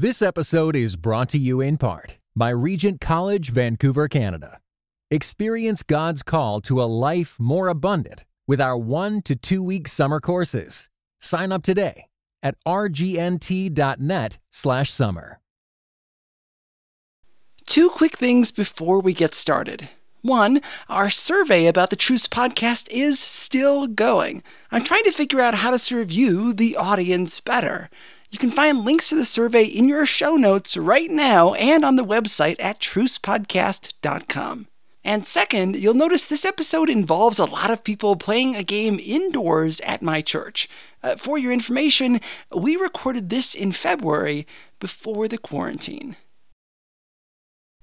This episode is brought to you in part by Regent College, Vancouver, Canada. Experience God's call to a life more abundant with our one to two week summer courses. Sign up today at rgnt.net/slash summer. Two quick things before we get started. One, our survey about the Truce podcast is still going. I'm trying to figure out how to serve you, the audience, better. You can find links to the survey in your show notes right now and on the website at trucepodcast.com. And second, you'll notice this episode involves a lot of people playing a game indoors at my church. Uh, for your information, we recorded this in February before the quarantine.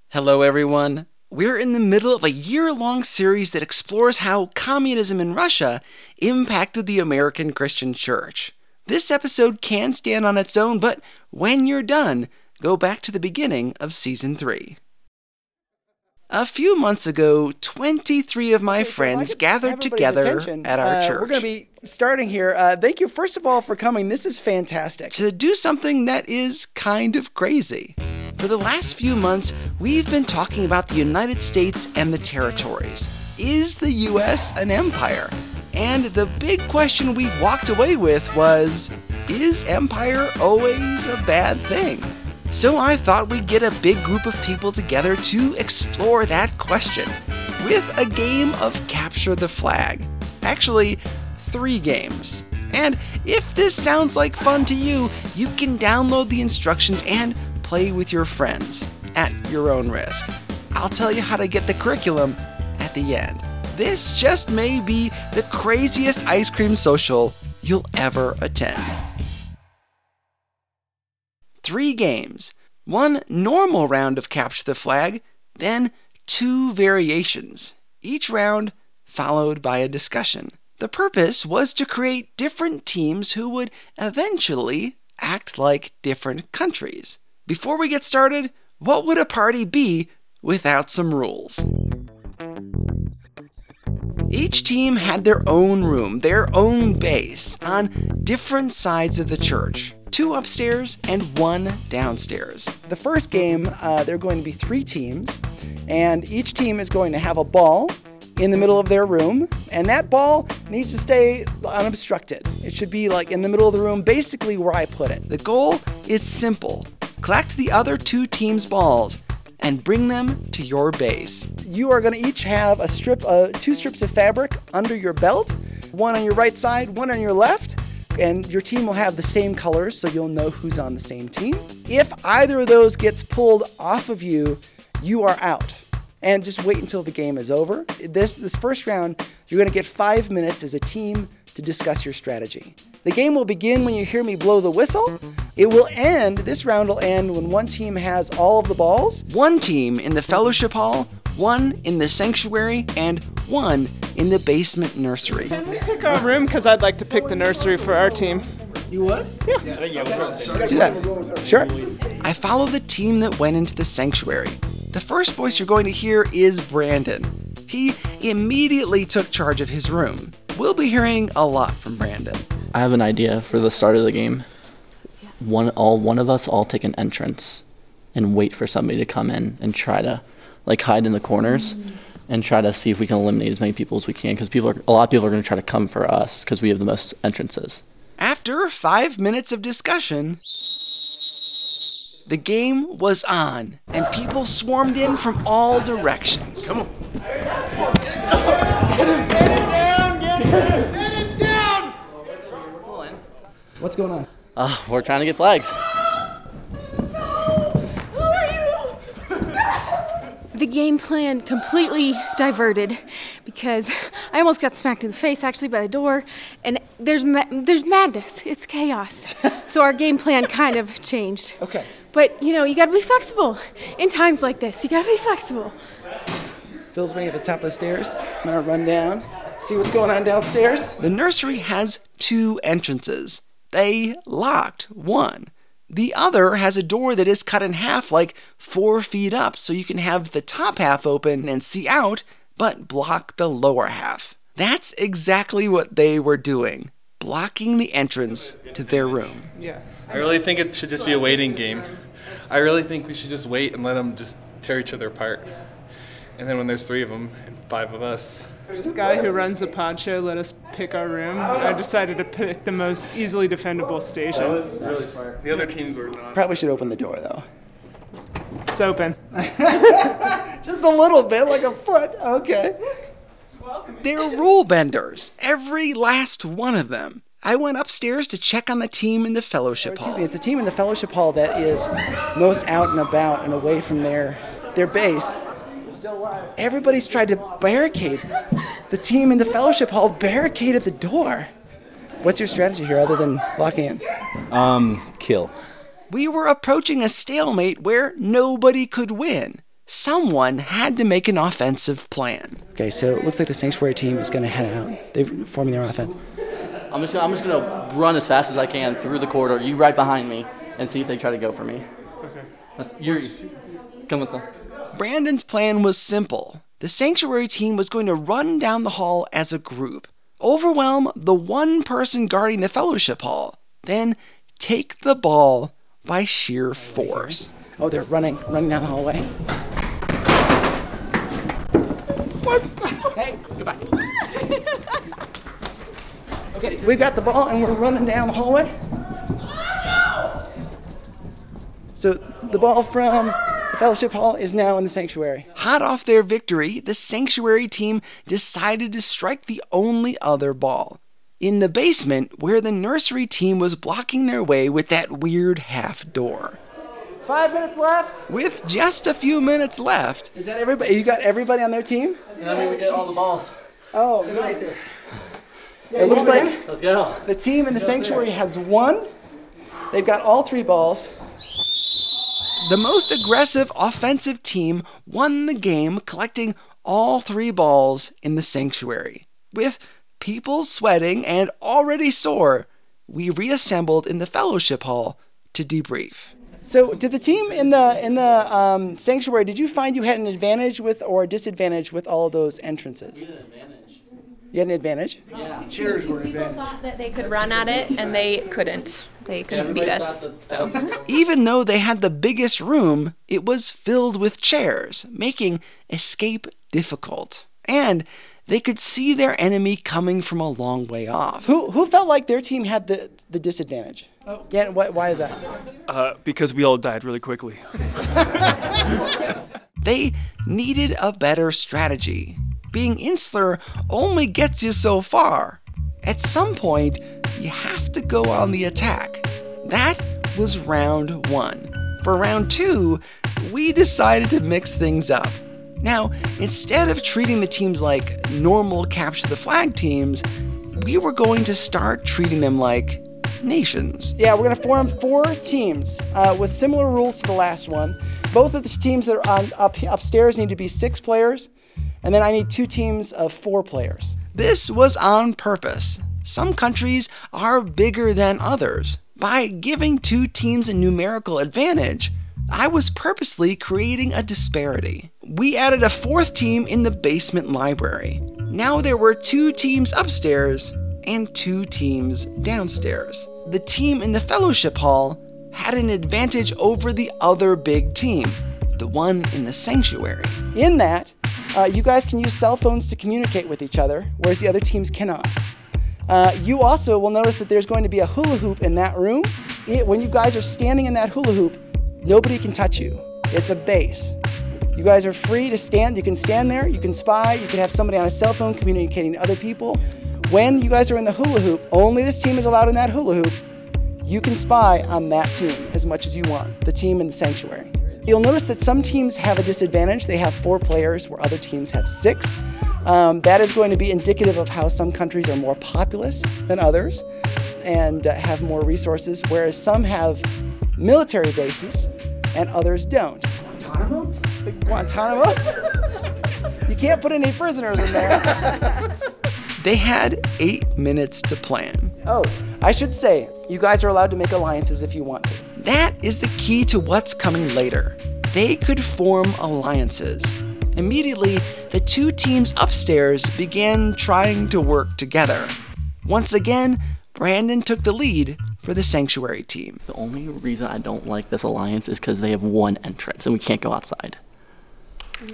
Hello, everyone. We're in the middle of a year long series that explores how communism in Russia impacted the American Christian church. This episode can stand on its own, but when you're done, go back to the beginning of season 3. A few months ago, 23 of my Okay, so friends could gathered together at our uh, church We're going to be starting here. Uh, thank you, first of all, for coming. This is fantastic. to do something that is kind of crazy. For the last few months, we've been talking about the United States and the territories. Is the US an empire? And the big question we walked away with was Is empire always a bad thing? So I thought we'd get a big group of people together to explore that question with a game of Capture the Flag. Actually, three games. And if this sounds like fun to you, you can download the instructions and play with your friends at your own risk. I'll tell you how to get the curriculum at the end. This just may be the craziest ice cream social you'll ever attend. Three games one normal round of Capture the Flag, then two variations, each round followed by a discussion. The purpose was to create different teams who would eventually act like different countries. Before we get started, what would a party be without some rules? Team had their own room, their own base, on different sides of the church two upstairs and one downstairs. The first game, uh, there are going to be three teams, and each team is going to have a ball in the middle of their room, and that ball needs to stay unobstructed. It should be like in the middle of the room, basically where I put it. The goal is simple collect the other two teams' balls and bring them to your base. You are going to each have a strip, uh, two strips of fabric under your belt, one on your right side, one on your left, and your team will have the same colors, so you'll know who's on the same team. If either of those gets pulled off of you, you are out. And just wait until the game is over. This this first round, you're going to get five minutes as a team to discuss your strategy. The game will begin when you hear me blow the whistle. It will end. This round will end when one team has all of the balls. One team in the fellowship hall, one in the sanctuary, and one in the basement nursery. Can we pick our room because I'd like to pick the nursery for our team. You would? Yeah. Let's do that. Sure. I follow the team that went into the sanctuary. The first voice you're going to hear is Brandon. He immediately took charge of his room. We'll be hearing a lot from Brandon. I have an idea for the start of the game. One, all one of us all take an entrance, and wait for somebody to come in and try to, like, hide in the corners, and try to see if we can eliminate as many people as we can. Because people, are, a lot of people are going to try to come for us because we have the most entrances. After five minutes of discussion, the game was on, and people swarmed in from all directions. Come on. Get it down, get it down. What's going on? Uh, we're trying to get flags. The game plan completely diverted because I almost got smacked in the face actually by the door, and there's ma- there's madness. It's chaos. so our game plan kind of changed. Okay. But you know, you got to be flexible in times like this. You got to be flexible. Phil's waiting at the top of the stairs. I'm gonna run down, see what's going on downstairs. The nursery has two entrances. They locked one. The other has a door that is cut in half, like four feet up, so you can have the top half open and see out, but block the lower half. That's exactly what they were doing blocking the entrance to their room. Yeah. I really think it should just be a waiting game. I really think we should just wait and let them just tear each other apart. And then when there's three of them and five of us, This guy who runs the pod show let us pick our room. I decided to pick the most easily defendable station. really smart. The other teams were not. Probably should open the door though. It's open. Just a little bit, like a foot. Okay. They're rule benders, every last one of them. I went upstairs to check on the team in the fellowship Excuse hall. Excuse me, it's the team in the fellowship hall that is most out and about and away from their their base. Everybody's tried to barricade. The team in the fellowship hall barricaded the door. What's your strategy here other than blocking in? Um, kill. We were approaching a stalemate where nobody could win. Someone had to make an offensive plan. Okay, so it looks like the sanctuary team is going to head out. They're forming their offense. I'm just gonna, I'm just gonna run as fast as I can through the corridor. You right behind me and see if they try to go for me. Okay. Yuri, come with them. Brandon's plan was simple. The sanctuary team was going to run down the hall as a group, overwhelm the one person guarding the fellowship hall, then take the ball by sheer force. Oh, they're running, running down the hallway. What? Hey, Goodbye. okay, we've got the ball and we're running down the hallway. So the ball from the fellowship hall is now in the sanctuary. Hot off their victory, the sanctuary team decided to strike the only other ball. In the basement, where the nursery team was blocking their way with that weird half door. Five minutes left. With just a few minutes left, Is that everybody? You got everybody on their team? And then we get all the balls. Oh, nice. It looks like Let's go. the team in the sanctuary has won. They've got all three balls. The most aggressive offensive team won the game, collecting all three balls in the sanctuary. With people sweating and already sore, we reassembled in the fellowship hall to debrief. So, did the team in the in the um, sanctuary? Did you find you had an advantage with or a disadvantage with all of those entrances? You had an advantage. Yeah. People thought that they could run at it, and they couldn't. They couldn't beat us. So Even though they had the biggest room, it was filled with chairs, making escape difficult. And they could see their enemy coming from a long way off. Who who felt like their team had the the disadvantage? Oh, Gannon, why, why is that? Uh, because we all died really quickly. They needed a better strategy. Being insular only gets you so far. At some point, you have to go on the attack. That was round one. For round two, we decided to mix things up. Now, instead of treating the teams like normal capture the flag teams, we were going to start treating them like nations. Yeah, we're gonna form four teams uh, with similar rules to the last one. Both of the teams that are on up upstairs need to be six players, and then I need two teams of four players. This was on purpose. Some countries are bigger than others. By giving two teams a numerical advantage, I was purposely creating a disparity. We added a fourth team in the basement library. Now there were two teams upstairs and two teams downstairs. The team in the fellowship hall had an advantage over the other big team, the one in the sanctuary. In that, uh, you guys can use cell phones to communicate with each other, whereas the other teams cannot. Uh, you also will notice that there's going to be a hula hoop in that room. It- when you guys are standing in that hula hoop, nobody can touch you. It's a base. You guys are free to stand. You can stand there. You can spy. You can have somebody on a cell phone communicating to other people. When you guys are in the hula hoop, only this team is allowed in that hula hoop. You can spy on that team as much as you want, the team in the sanctuary. You'll notice that some teams have a disadvantage. They have four players, where other teams have six. Um, that is going to be indicative of how some countries are more populous than others and uh, have more resources, whereas some have military bases and others don't. Guantanamo? Guantanamo? you can't put any prisoners in there. They had eight minutes to plan. Oh, I should say, you guys are allowed to make alliances if you want to. That is the key to what's coming later. They could form alliances. Immediately, the two teams upstairs began trying to work together. Once again, Brandon took the lead, for the Sanctuary team. The only reason I don't like this alliance is because they have one entrance and we can't go outside.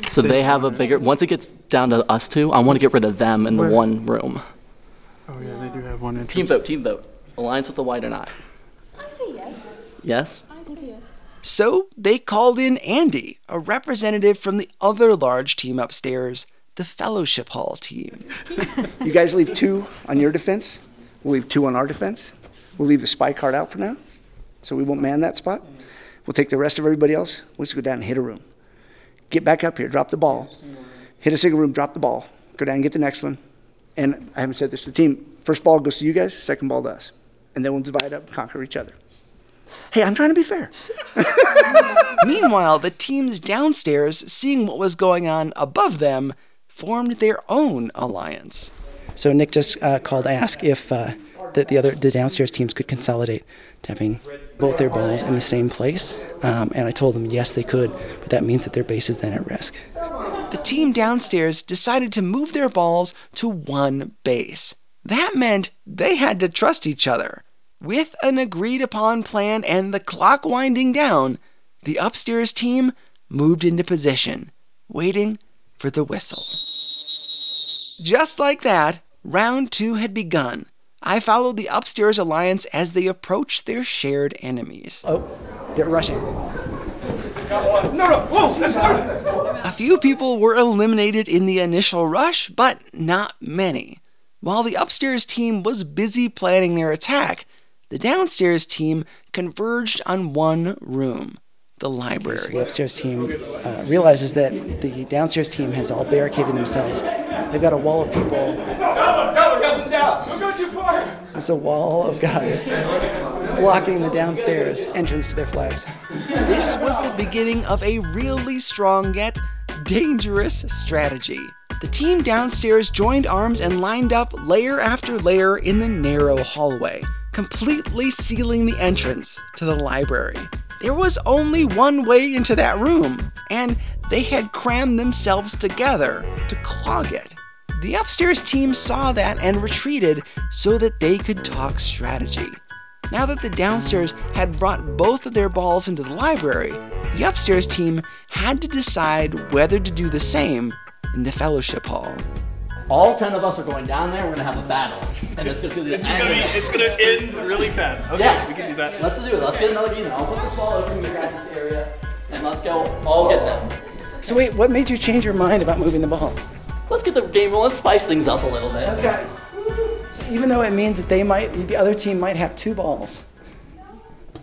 So they have a bigger. Once it gets down to us two, I want to get rid of them in the one room. Oh yeah, they do have one entrance. Team vote. Team vote. Alliance with the white or not? I say yes. Yes. I say yes. So they called in Andy, a representative from the other large team upstairs, the Fellowship Hall team. You guys leave two on your defense. We'll leave two on our defense. We'll leave the spy card out for now, so we won't man that spot. We'll take the rest of everybody else. We'll just go down and hit a room. Get back up here, drop the ball, hit a single room, drop the ball, go down and get the next one. And I haven't said this to the team. First ball goes to you guys, second ball to us. And then we'll divide up and conquer each other. Hey, I'm trying to be fair. Meanwhile, the teams downstairs, seeing what was going on above them, formed their own alliance. So Nick just uh, called to ask if uh, the, the other the downstairs teams could consolidate to having both their balls in the same place. Um, and I told them yes, they could, but that means that their base is then at risk. The team downstairs decided to move their balls to one base. That meant they had to trust each other. With an agreed upon plan and the clock winding down, the upstairs team moved into position, waiting for the whistle. Just like that, round two had begun. I followed the upstairs alliance as they approached their shared enemies. Oh, they're rushing. A few people were eliminated in the initial rush, but not many. While the upstairs team was busy planning their attack, the downstairs team converged on one room the So library. the upstairs team uh, realizes that the downstairs team has all barricaded themselves. They've got a wall of people. It's a wall of guys blocking the downstairs entrance to their flags. This was the beginning of a really strong yet dangerous strategy. The team downstairs joined arms and lined up layer after layer in the narrow hallway, completely sealing the entrance to the library. There was only one way into that room, and they had crammed themselves together to clog it. The upstairs team saw that and retreated so that they could talk strategy. Now that the downstairs had brought both of their balls into the library, the upstairs team had to decide whether to do the same in the fellowship hall. All ten of us are going down there. We're gonna have a battle. And it's gonna be It's end gonna be. It's gonna end really fast. Okay, Yes. we can do that. Let's do it. Let's get another game. I'll put this ball over in your guys' area, and let's go all get them. So wait, what made you change your mind about moving the ball? Let's get the game. Let's spice things up a little bit. Okay. So even though it means that they might, the other team might have two balls.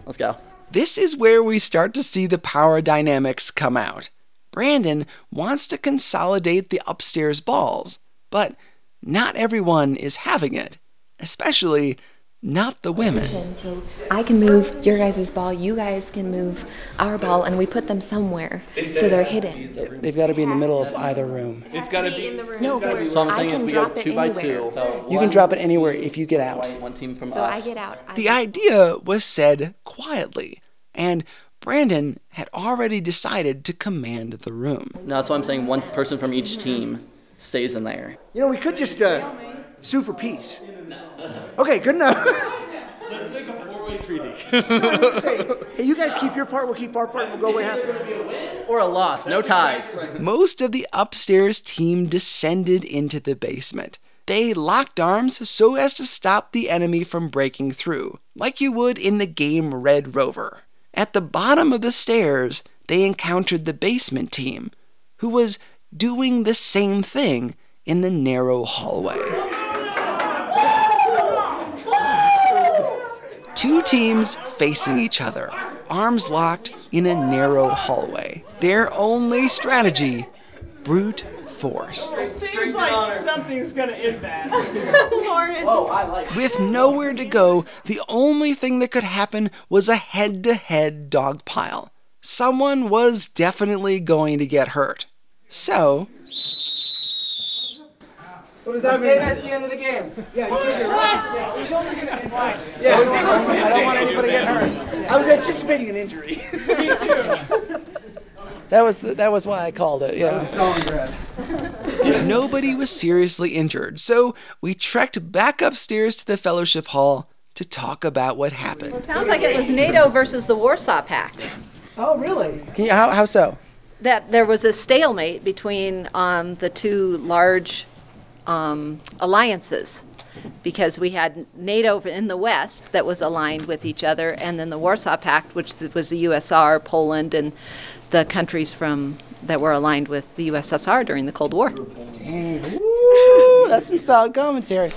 Let's go. This is where we start to see the power dynamics come out. Brandon wants to consolidate the upstairs balls, but not everyone is having it, especially not the women. So I can move your guys' ball, you guys can move our ball, and we put them somewhere so they're hidden. They've got to be in the middle of either room. It's gotta be. No, but So I'm I can if we go drop it two by anywhere. two, so You can drop it anywhere if you get out. One team from So us. I get out. I The idea was said quietly, and Brandon had already decided to command the room. No, that's why I'm saying one person from each team stays in there. You know, we could just uh, sue for peace. Okay, good enough. Let's make a four-way treaty. Say, hey, you guys keep your part, we'll keep our part, and we'll go way happy. Or a loss, no ties. Most of the upstairs team descended into the basement. They locked arms so as to stop the enemy from breaking through, like you would in the game Red Rover. At the bottom of the stairs, they encountered the basement team, who was doing the same thing in the narrow hallway. Two teams facing each other, arms locked in a narrow hallway. Their only strategy brute force. It Seems like something's gonna end bad. Lauren. Oh, I like. With nowhere to go, the only thing that could happen was a head to head dog pile. Someone was definitely going to get hurt. So, What does that mean? Say that's the end of the game. Yeah, you Yeah, I don't want anybody to get hurt. I was anticipating an injury. Me too. That was the, that was why I called it. Yeah. nobody was seriously injured, so we trekked back upstairs to the fellowship hall to talk about what happened. Sounds like it was NATO versus the Warsaw Pact. Oh, really? Can you, how, how so? That there was a stalemate between um, the two large um, alliances because we had NATO in the West that was aligned with each other, and then the Warsaw Pact, which was the USSR, Poland, and the countries from that were aligned with the USSR during the Cold War. Dang. Woo, that's some solid commentary.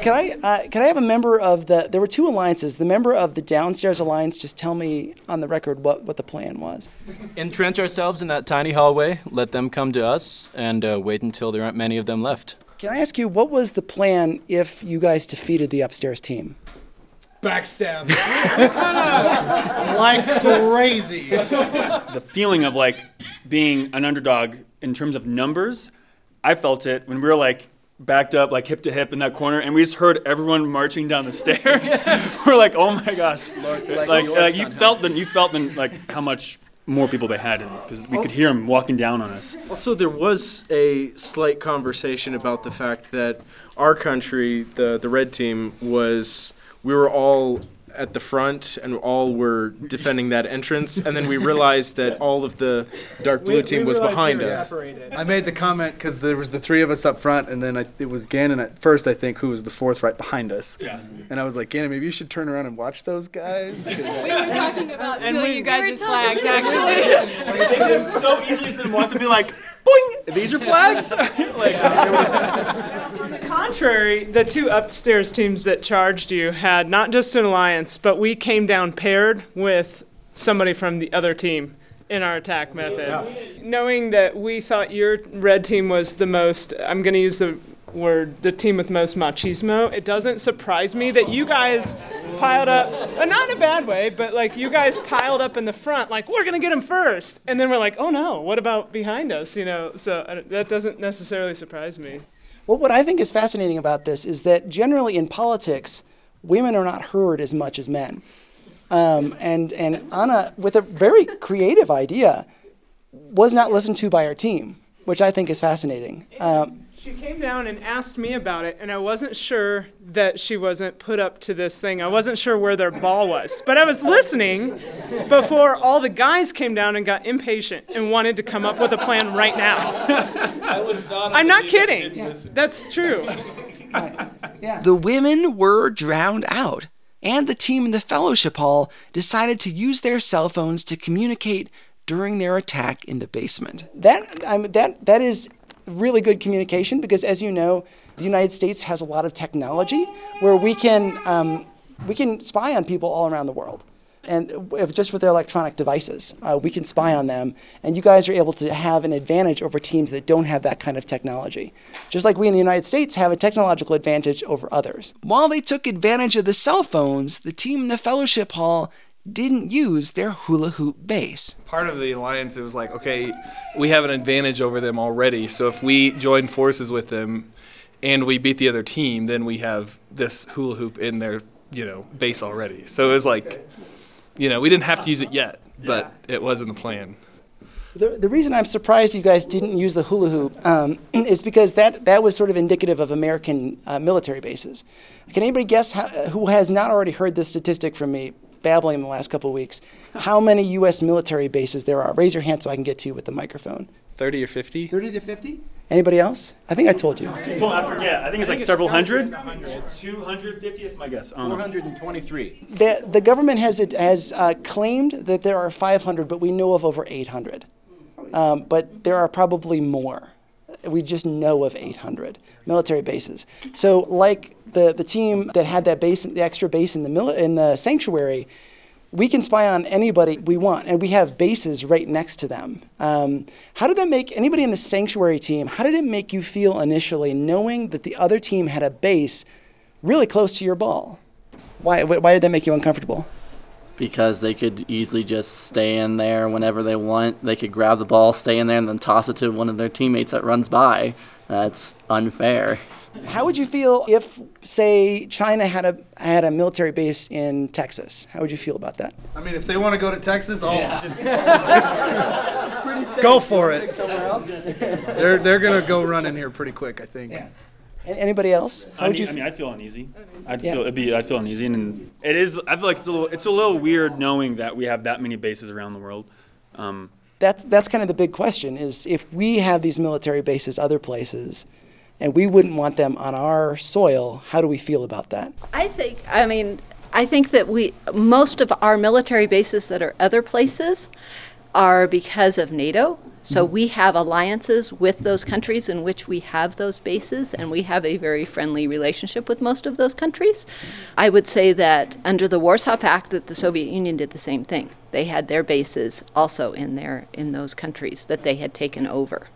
Can I uh, can I have a member of the? There were two alliances. The member of the downstairs alliance just tell me on the record what, what the plan was. Entrench ourselves in that tiny hallway. Let them come to us, and uh, wait until there aren't many of them left. Can I ask you what was the plan if you guys defeated the upstairs team? Backstab. like crazy. the feeling of like being an underdog in terms of numbers, I felt it when we were like backed up like hip to hip in that corner and we just heard everyone marching down the stairs. we're like, "Oh my gosh." Lord, like, like like, you felt them you felt them like how much more people they had because we could hear them walking down on us. Also, there was a slight conversation about the fact that our country, the the red team, was we were all at the front and all were defending that entrance, and then we realized that all of the dark blue We- team we was realized behind we were us. separated. I made the comment because there was the three of us up front, and then I, it was Gannon at first, I think, who was the fourth right behind us. Yeah. And I was like, Gannon, maybe you should turn around and watch those guys. 'cause- We were talking about stealing we- you guys' flags, talking about actually. it so easy for them want to be like, boing, these are flags. like, On the contrary, the two upstairs teams that charged you had not just an alliance, but we came down paired with somebody from the other team in our attack method. Knowing that we thought your red team was the most, I'm going to use the word, the team with most machismo, it doesn't surprise me that you guys piled up, uh, not in a bad way, but like you guys piled up in the front, like, we're to get him first. And then we're like, oh no, what about behind us? You know, so uh, that doesn't necessarily surprise me. Well, what I think is fascinating about this is that generally in politics, women are not heard as much as men. Um, and, and Anna, with a very creative idea, was not listened to by our team, which I think is fascinating. Um, She came down and asked me about it, and I wasn't sure that she wasn't put up to this thing. I wasn't sure where their ball was. But I was listening before all the guys came down and got impatient and wanted to come up with a plan right now. I was not. I'm not kidding. That's true. The women were drowned out, and the team in the fellowship hall decided to use their cell phones to communicate during their attack in the basement. that, um, that, that is really good communication because, as you know, the United States has a lot of technology where we can, um, we can spy on people all around the world. And if just with their electronic devices, uh, we can spy on them. And you guys are able to have an advantage over teams that don't have that kind of technology. Just like we in the United States have a technological advantage over others. While they took advantage of the cell phones, the team in the fellowship hall didn't use their hula hoop base. part of the alliance it was like okay we have an advantage over them already. So if we join forces with them and we beat the other team then we have this hula hoop in their you know base already. So it was like you know we didn't have to use it yet but it was in the plan. The, the reason I'm surprised you guys didn't use the hula hoop um, is because that, that was sort of indicative of American uh, military bases. Can anybody guess how, who has not already heard this statistic from me babbling in the last couple of weeks? How many U.S. military bases there are? Raise your hand so I can get to you with the microphone. 30 or 50 30 to 50 Anybody else? I think I told you. I forget. I think it's like several hundred. 250 is my guess. I 423. The, the government has, has uh, claimed that there are 500, but we know of over 800. Um, but there are probably more. We just know of 800 military bases. So, like the, the team that had that base, the extra base in the mili- in the sanctuary, we can spy on anybody we want, and we have bases right next to them. Um, how did that make anybody in the sanctuary team? How did it make you feel initially, knowing that the other team had a base really close to your ball? Why, why did that make you uncomfortable? because they could easily just stay in there whenever they want. They could grab the ball, stay in there, and then toss it to one of their teammates that runs by. That's unfair. How would you feel if, say, China had a had a military base in Texas? How would you feel about that? I mean, if they want to go to Texas, I'll just go for it. They're they're gonna go run in here pretty quick, I think. A- Anybody else? How I would mean, you? I mean, I'd feel uneasy. I'd Yeah. feel it'd be I'd feel uneasy, and it is. I feel like it's a little it's a little weird knowing that we have that many bases around the world. Um, that's that's kind of the big question: is if we have these military bases other places, and we wouldn't want them on our soil, how do we feel about that? I think, I mean, I think that we, most of our military bases that are other places are because of NATO. So mm-hmm. we have alliances with those countries in which we have those bases, and we have a very friendly relationship with most of those countries. I would say that under the Warsaw Pact, that the Soviet Union did the same thing. They had their bases also in there in those countries that they had taken over.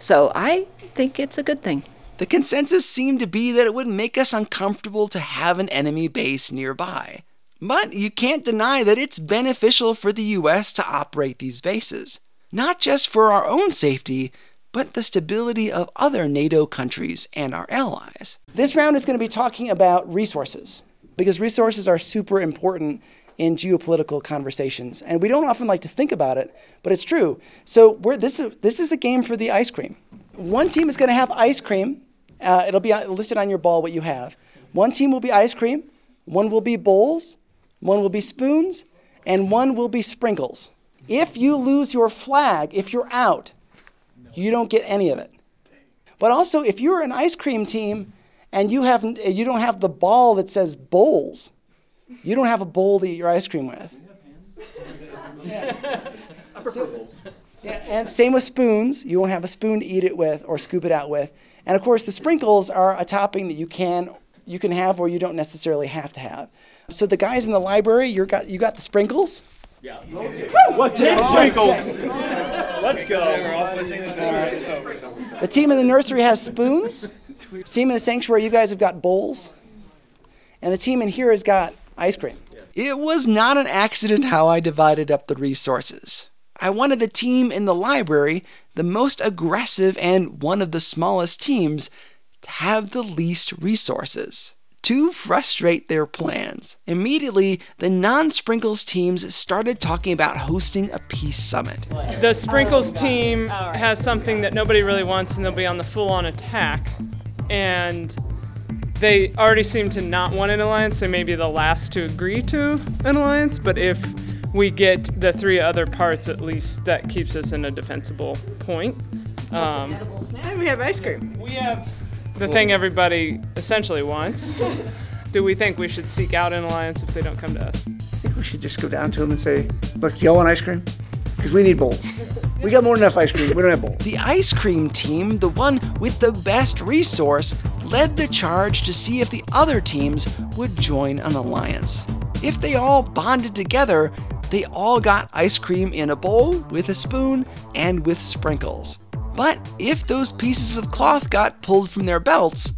So I think it's a good thing. The consensus seemed to be that it would make us uncomfortable to have an enemy base nearby. But you can't deny that it's beneficial for the US to operate these bases, not just for our own safety, but the stability of other NATO countries and our allies. This round is going to be talking about resources because resources are super important in geopolitical conversations, and we don't often like to think about it, but it's true. So this is this is a game for the ice cream. One team is going to have ice cream. Uh, it'll be listed on your ball what you have. One team will be ice cream. One will be bowls. One will be spoons, and one will be sprinkles. If you lose your flag, if you're out, you don't get any of it. But also, if you're an ice cream team and you have you don't have the ball that says bowls, you don't have a bowl to eat your ice cream with. I prefer bowls. Yeah, and same with spoons. You won't have a spoon to eat it with or scoop it out with. And of course, the sprinkles are a topping that you can you can have or you don't necessarily have to have. So the guys in the library, you got you got the sprinkles. Yeah. What Team sprinkles? Let's go. We're all pushing The team in the nursery has spoons. Team in the sanctuary, you guys have got bowls. And the team in here has got ice cream. It was not an accident how I divided up the resources. I wanted the team in the library, the most aggressive and one of the smallest teams, to have the least resources. To frustrate their plans. Immediately, the non Sprinkles teams started talking about hosting a peace summit. The Sprinkles team has something that nobody really wants, and they'll be on the full on attack. And they already seem to not want an alliance. They may be the last to agree to an alliance, but if we get the three other parts, at least that keeps us in a defensible point. Um, And we have ice cream. We have the thing everybody essentially wants. Do we think we should seek out an alliance if they don't come to us? I think we should just go down to them and say, look, y'all want ice cream? Because we need bowls. We got more than enough ice cream. We don't have bowls. The ice cream team, the one with the best resource, led the charge to see if the other teams would join an alliance. If they all bonded together, they all got ice cream in a bowl with a spoon and with sprinkles. But if those pieces of cloth got pulled from their belts,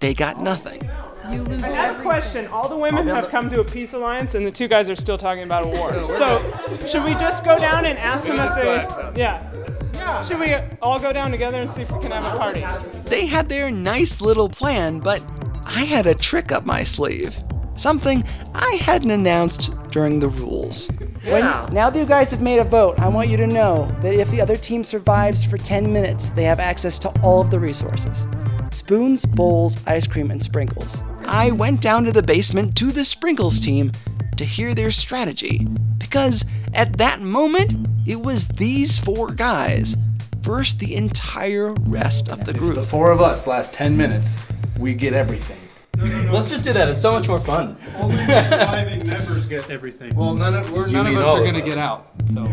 they got nothing. I have a question. All the women have come to a peace alliance, and the two guys are still talking about a war. So, should we just go down and ask them if they? Yeah. Should we all go down together and see if we can have a party? They had their nice little plan, but I had a trick up my sleeve. Something I hadn't announced during the rules. When, now that you guys have made a vote, I want you to know that if the other team survives for 10 minutes, they have access to all of the resources spoons, bowls, ice cream, and sprinkles. I went down to the basement to the Sprinkles team to hear their strategy because at that moment, it was these four guys versus the entire rest of the group. The four of us last 10 minutes, we get everything. Let's just do that. It's so much more fun. Only surviving members get everything. Well, none of, we're, none of us are going to get out. So.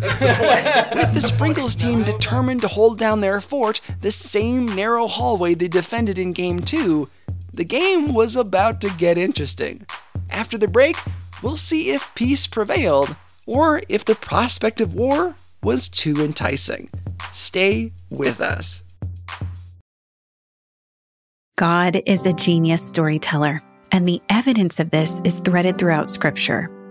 With the Sprinkles team determined to hold down their fort the same narrow hallway they defended in Game 2, the game was about to get interesting. After the break, we'll see if peace prevailed or if the prospect of war was too enticing. Stay with us. God is a genius storyteller, and the evidence of this is threaded throughout Scripture.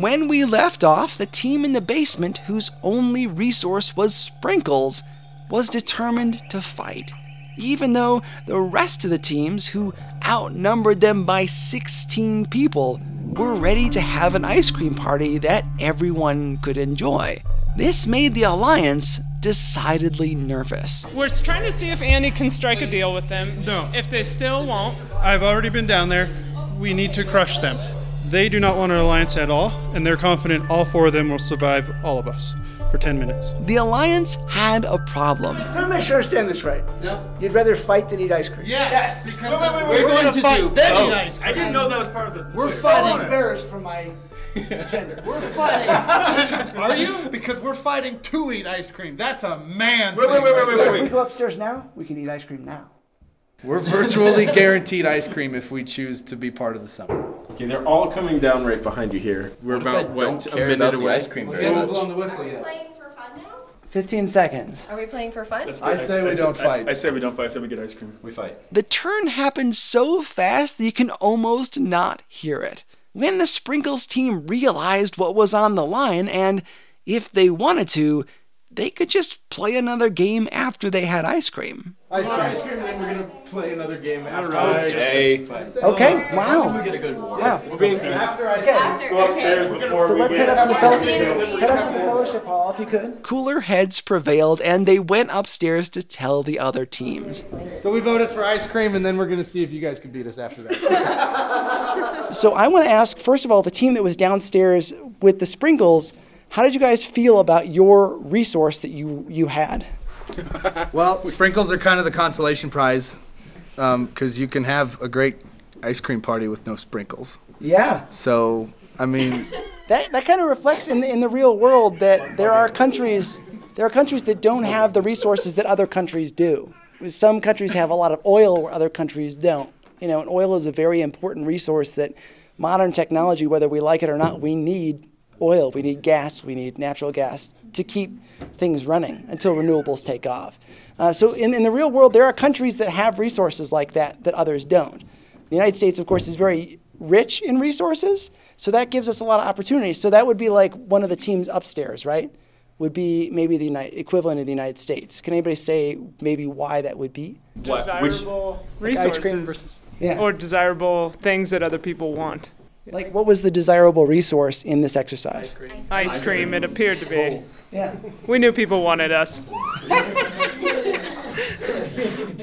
When we left off, the team in the basement, whose only resource was sprinkles, was determined to fight, even though the rest of the teams, who outnumbered them by 16 people, were ready to have an ice cream party that everyone could enjoy. This made the Alliance decidedly nervous. We're trying to see if Andy can strike a deal with them. No. If they still won't, I've already been down there. We need to crush them. They do not want an alliance at all, and they're confident all four of them will survive all of us for 10 minutes. The Alliance had a problem. So let me make sure I understand this right. Yep. You'd rather fight than eat ice cream. Yes. Yes, because wait, wait, wait, we're, we're going gonna fight, do then eat ice cream. I didn't know that was part of the. We're so so embarrassed for my agenda. We're fighting. Are you? Because we're fighting to eat ice cream. That's a man. Wait, wait, wait, wait, wait, If wait, we go upstairs now, we can eat ice cream now. We're virtually guaranteed ice cream if we choose to be part of the summit. Okay, they're all coming down right behind you here. We're What if about what don't a care minute about the away. ice cream He very hasn't much. blown the whistle yet. Playing for fun now? 15 seconds. Are we playing for fun? I say we don't fight. I, say we don't fight. I say we get ice cream. We fight. The turn happened so fast that you can almost not hear it. When the Sprinkles team realized what was on the line, and if they wanted to, they could just play another game after they had ice cream. Ice cream. Ice cream, and then we're gonna play another game after. right. Okay. Okay, wow. We get a good war. Wow. We're being after ice Okay. Go upstairs before So we let's get- head up to the fellow- head up to the fellowship hall if you could. Cooler heads prevailed, and they went upstairs to tell the other teams. So we voted for ice cream, and then we're gonna see if you guys can beat us after that. So I want to ask, first of all, the team that was downstairs with the sprinkles, how did you guys feel about your resource that you you had? well, sprinkles are kind of the consolation prize, um, because you can have a great ice cream party with no sprinkles. Yeah. So, I mean, That that kind of reflects in the in the real world that there are countries there are countries that don't have the resources that other countries do. Some countries have a lot of oil where other countries don't. You know, and oil is a very important resource that modern technology, whether we like it or not, we need oil, we need gas, we need natural gas to keep things running until renewables take off. Uh, so in, in the real world, there are countries that have resources like that that others don't. The United States, of course, is very rich in resources, so that gives us a lot of opportunities. So that would be like one of the teams upstairs, right? Would be maybe the United, equivalent of the United States. Can anybody say maybe why that would be? desirable Like ice cream resources versus- Yeah. or desirable things that other people want. Like, what was the desirable resource in this exercise? Ice cream, it appeared to be. Yeah. We knew people wanted us.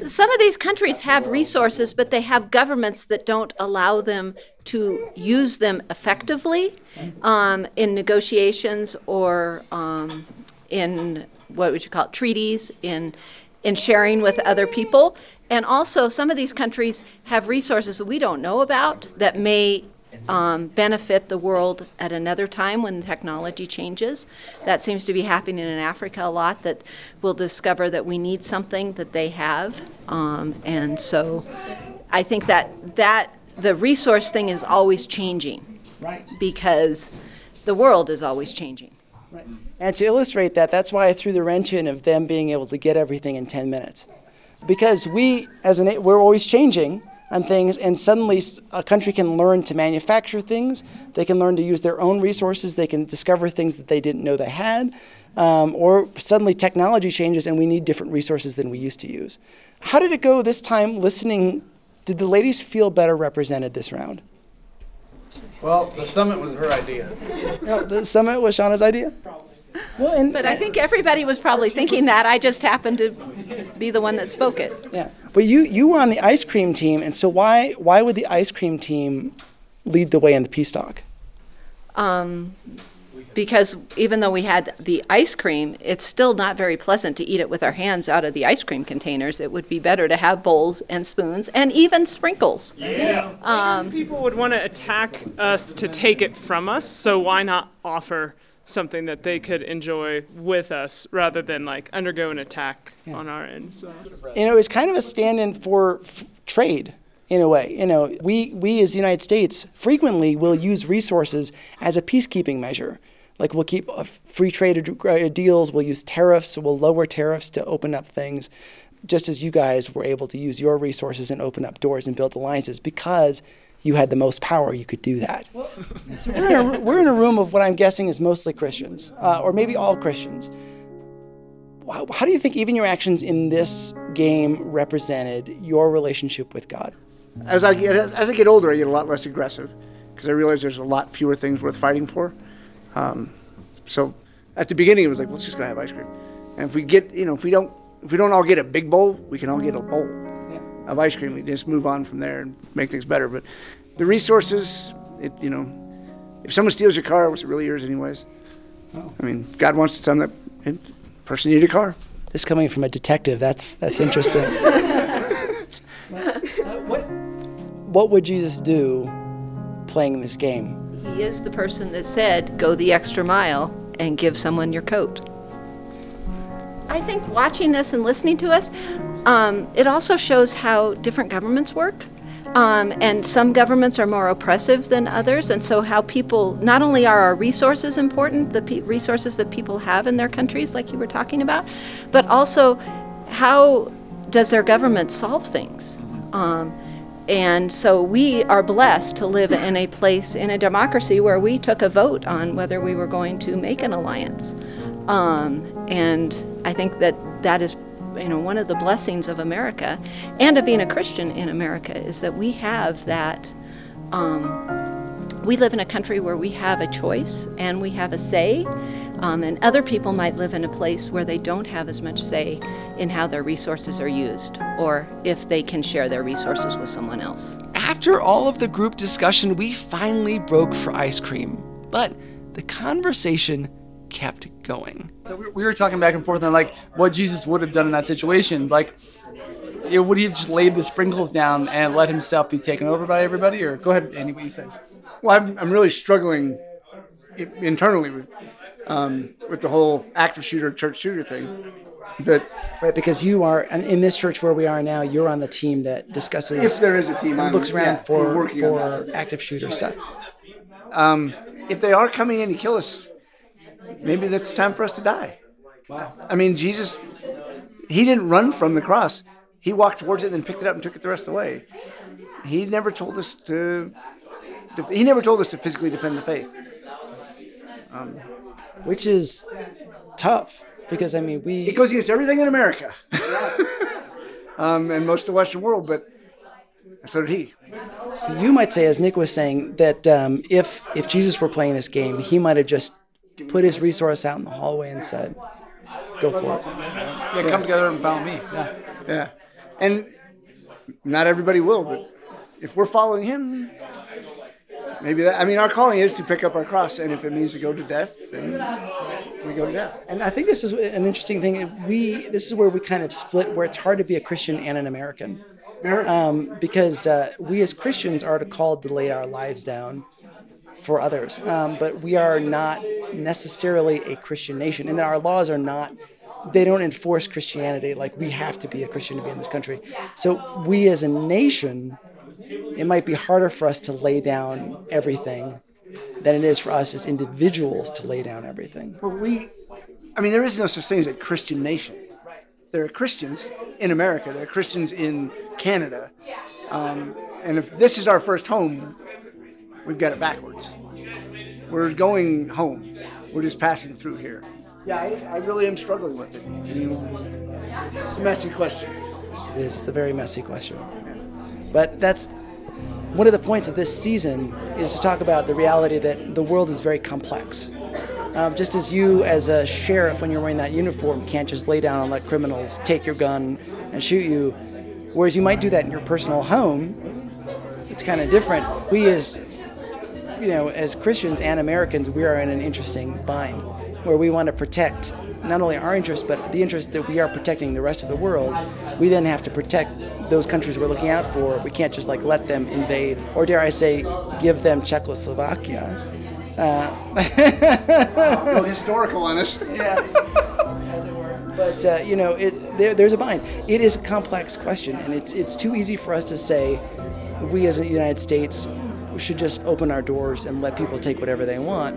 Some of these countries have resources, but they have governments that don't allow them to use them effectively um, in negotiations or um, in what would you call it, treaties, in in sharing with other people. And also, some of these countries have resources that we don't know about that may um, benefit the world at another time when technology changes. That seems to be happening in Africa a lot, that we'll discover that we need something that they have. Um, and so I think that, that the resource thing is always changing. Right. Because the world is always changing. right. And to illustrate that, that's why I threw the wrench in of them being able to get everything in 10 minutes. Because we, as an, we're always changing on things, and suddenly a country can learn to manufacture things. They can learn to use their own resources. They can discover things that they didn't know they had. Um, or suddenly technology changes and we need different resources than we used to use. How did it go this time listening? Did the ladies feel better represented this round? well, the summit was her idea. No, the summit was Shauna's idea? Well, and But I think everybody was probably thinking that. I just happened to be the one that spoke it. Yeah, but you you were on the ice cream team, and so why why would the ice cream team lead the way in the peace talk? Um, because even though we had the ice cream, it's still not very pleasant to eat it with our hands out of the ice cream containers. It would be better to have bowls and spoons and even sprinkles. Yeah. Um, People would want to attack us to take it from us, so why not offer something that they could enjoy with us rather than like undergo an attack on our end? So. you know, it's kind of a stand-in for f- trade in a way. You know, we we as the United States frequently will use resources as a peacekeeping measure. Like we'll keep uh, free trade uh, deals, we'll use tariffs, we'll lower tariffs to open up things, just as you guys were able to use your resources and open up doors and build alliances because you had the most power, you could do that. So we're, in a, we're in a room of what I'm guessing is mostly Christians, uh, or maybe all Christians. How, how do you think even your actions in this game represented your relationship with God? As I get as I get older, I get a lot less aggressive because I realize there's a lot fewer things worth fighting for. Um, so at the beginning, it was like, let's just go have ice cream. And if we get, you know, if we don't, if we don't all get a big bowl, we can all get a bowl of ice cream. We just move on from there and make things better. But the resources, it, you know, if someone steals your car, was it really yours anyways? I mean, God wants to tell them that person needed a car. This coming from a detective, that's that's interesting. what would Jesus do playing this game? He is the person that said, go the extra mile and give someone your coat. I think watching this and listening to us, um, it also shows how different governments work. Um, and some governments are more oppressive than others, and so how people not only are our resources important, the pe- resources that people have in their countries, like you were talking about, but also how does their government solve things? Um, and so we are blessed to live in a place, in a democracy, where we took a vote on whether we were going to make an alliance. Um, and I think that that is, you know, one of the blessings of America and of being a Christian in America is that we have that. Um, we live in a country where we have a choice and we have a say, um, and other people might live in a place where they don't have as much say in how their resources are used or if they can share their resources with someone else. After all of the group discussion, we finally broke for ice cream. But the conversation kept going. So we, we were talking back and forth on like what Jesus would have done in that situation. Like, you know, would he have just laid the sprinkles down and let himself be taken over by everybody? Or go ahead, Andy, what you said. Well, I'm, I'm really struggling internally with um, with the whole active shooter, church shooter thing. That right because you are in this church where we are now, you're on the team that discusses. If there is a team, and I'm- looks around yeah, for we're working on for active shooter stuff. Um, if they are coming in to kill us, maybe that's time for us to die. Wow. I mean, Jesus, he didn't run from the cross. He walked towards it and then picked it up and took it the rest of the way. He never told us to. He never told us to physically defend the faith. Um, Which is tough because I mean we it goes against everything in America, um, and most of the Western world. But so did he. So you might say, as Nick was saying, that um, if if Jesus were playing this game, he might have just put his resource out in the hallway and said, "Go for it." Yeah, come together and follow me. Yeah. Yeah. And not everybody will, but if we're following him, maybe that, I mean, our calling is to pick up our cross, and if it means to go to death, then we go to death. And I think this is an interesting thing. We this is where we kind of split, where it's hard to be a Christian and an American, um, because uh, we as Christians are called to lay our lives down for others, um, but we are not necessarily a Christian nation, and that our laws are not. They don't enforce Christianity like we have to be a Christian to be in this country. So we as a nation, it might be harder for us to lay down everything than it is for us as individuals to lay down everything. But we, I mean, there is no such thing as a Christian nation. There are Christians in America, there are Christians in Canada. Um, and if this is our first home, we've got it backwards. We're going home, we're just passing through here. Yeah, I, I really am struggling with it. I mean, it's a messy question. It is. It's a very messy question. But that's one of the points of this season is to talk about the reality that the world is very complex. Um, just as you, as a sheriff, when you're wearing that uniform, can't just lay down and let criminals take your gun and shoot you, whereas you might do that in your personal home, it's kind of different. We, as you know, as Christians and Americans, we are in an interesting bind where we want to protect not only our interests, but the interests that we are protecting the rest of the world. We then have to protect those countries we're looking out for. We can't just like let them invade, or dare I say, give them Czechoslovakia. Uh, Real historical on us. yeah. As it were. But uh, you know, it, there, there's a bind. It is a complex question, and it's it's too easy for us to say we as the United States should just open our doors and let people take whatever they want.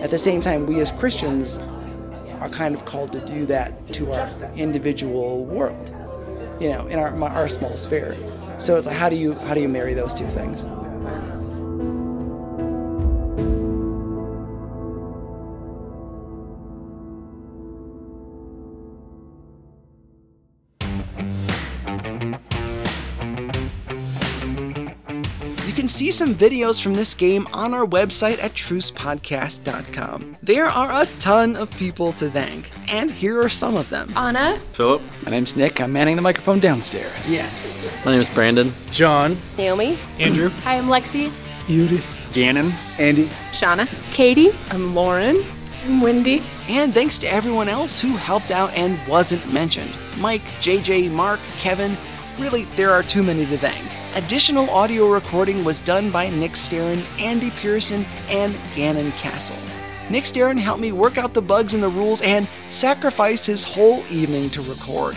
At the same time, we as Christians are kind of called to do that to our individual world, you know, in our our small sphere. So it's like, how do you how do you marry those two things? Some videos from this game on our website at trucepodcast.com. There are a ton of people to thank, and here are some of them. Anna. Philip. My name's Nick. I'm manning the microphone downstairs. Yes. My name is Brandon. John. Naomi. Andrew. Hi, I'm Lexi. Yuri. Gannon. Andy. Shauna. Katie. I'm Lauren. I'm Wendy. And thanks to everyone else who helped out and wasn't mentioned Mike, JJ, Mark, Kevin. Really, there are too many to thank. Additional audio recording was done by Nick Staron, Andy Pearson, and Gannon Castle. Nick Staron helped me work out the bugs in the rules and sacrificed his whole evening to record.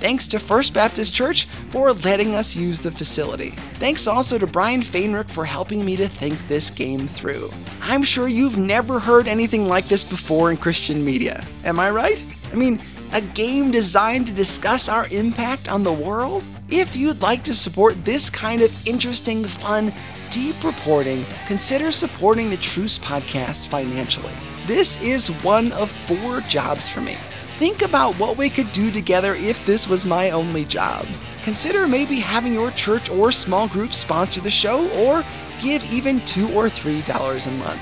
Thanks to First Baptist Church for letting us use the facility. Thanks also to Brian Fainrick for helping me to think this game through. I'm sure you've never heard anything like this before in Christian media. Am I right? I mean, a game designed to discuss our impact on the world? If you'd like to support this kind of interesting, fun, deep reporting, consider supporting the Truce podcast financially. This is one of four jobs for me. Think about what we could do together if this was my only job. Consider maybe having your church or small group sponsor the show or give even two or three dollars a month.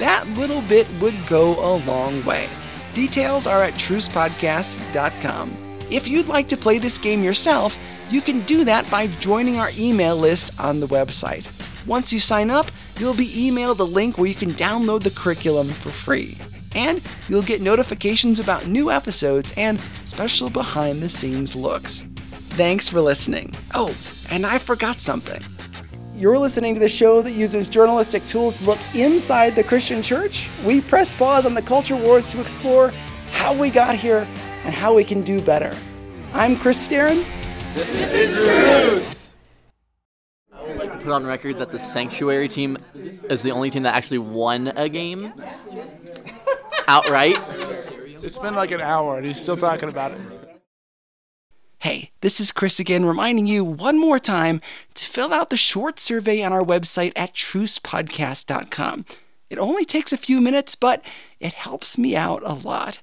That little bit would go a long way. Details are at trucepodcast.com. If you'd like to play this game yourself, you can do that by joining our email list on the website. Once you sign up, you'll be emailed a link where you can download the curriculum for free. And you'll get notifications about new episodes and special behind the scenes looks. Thanks for listening. Oh, and I forgot something. You're listening to the show that uses journalistic tools to look inside the Christian church. We press pause on the culture wars to explore how we got here and how we can do better. I'm Chris Staron. I would like to put on record that the Sanctuary team is the only team that actually won a game outright. It's been like an hour and he's still talking about it. Hey, this is Chris again, reminding you one more time to fill out the short survey on our website at trucepodcast.com. It only takes a few minutes, but it helps me out a lot.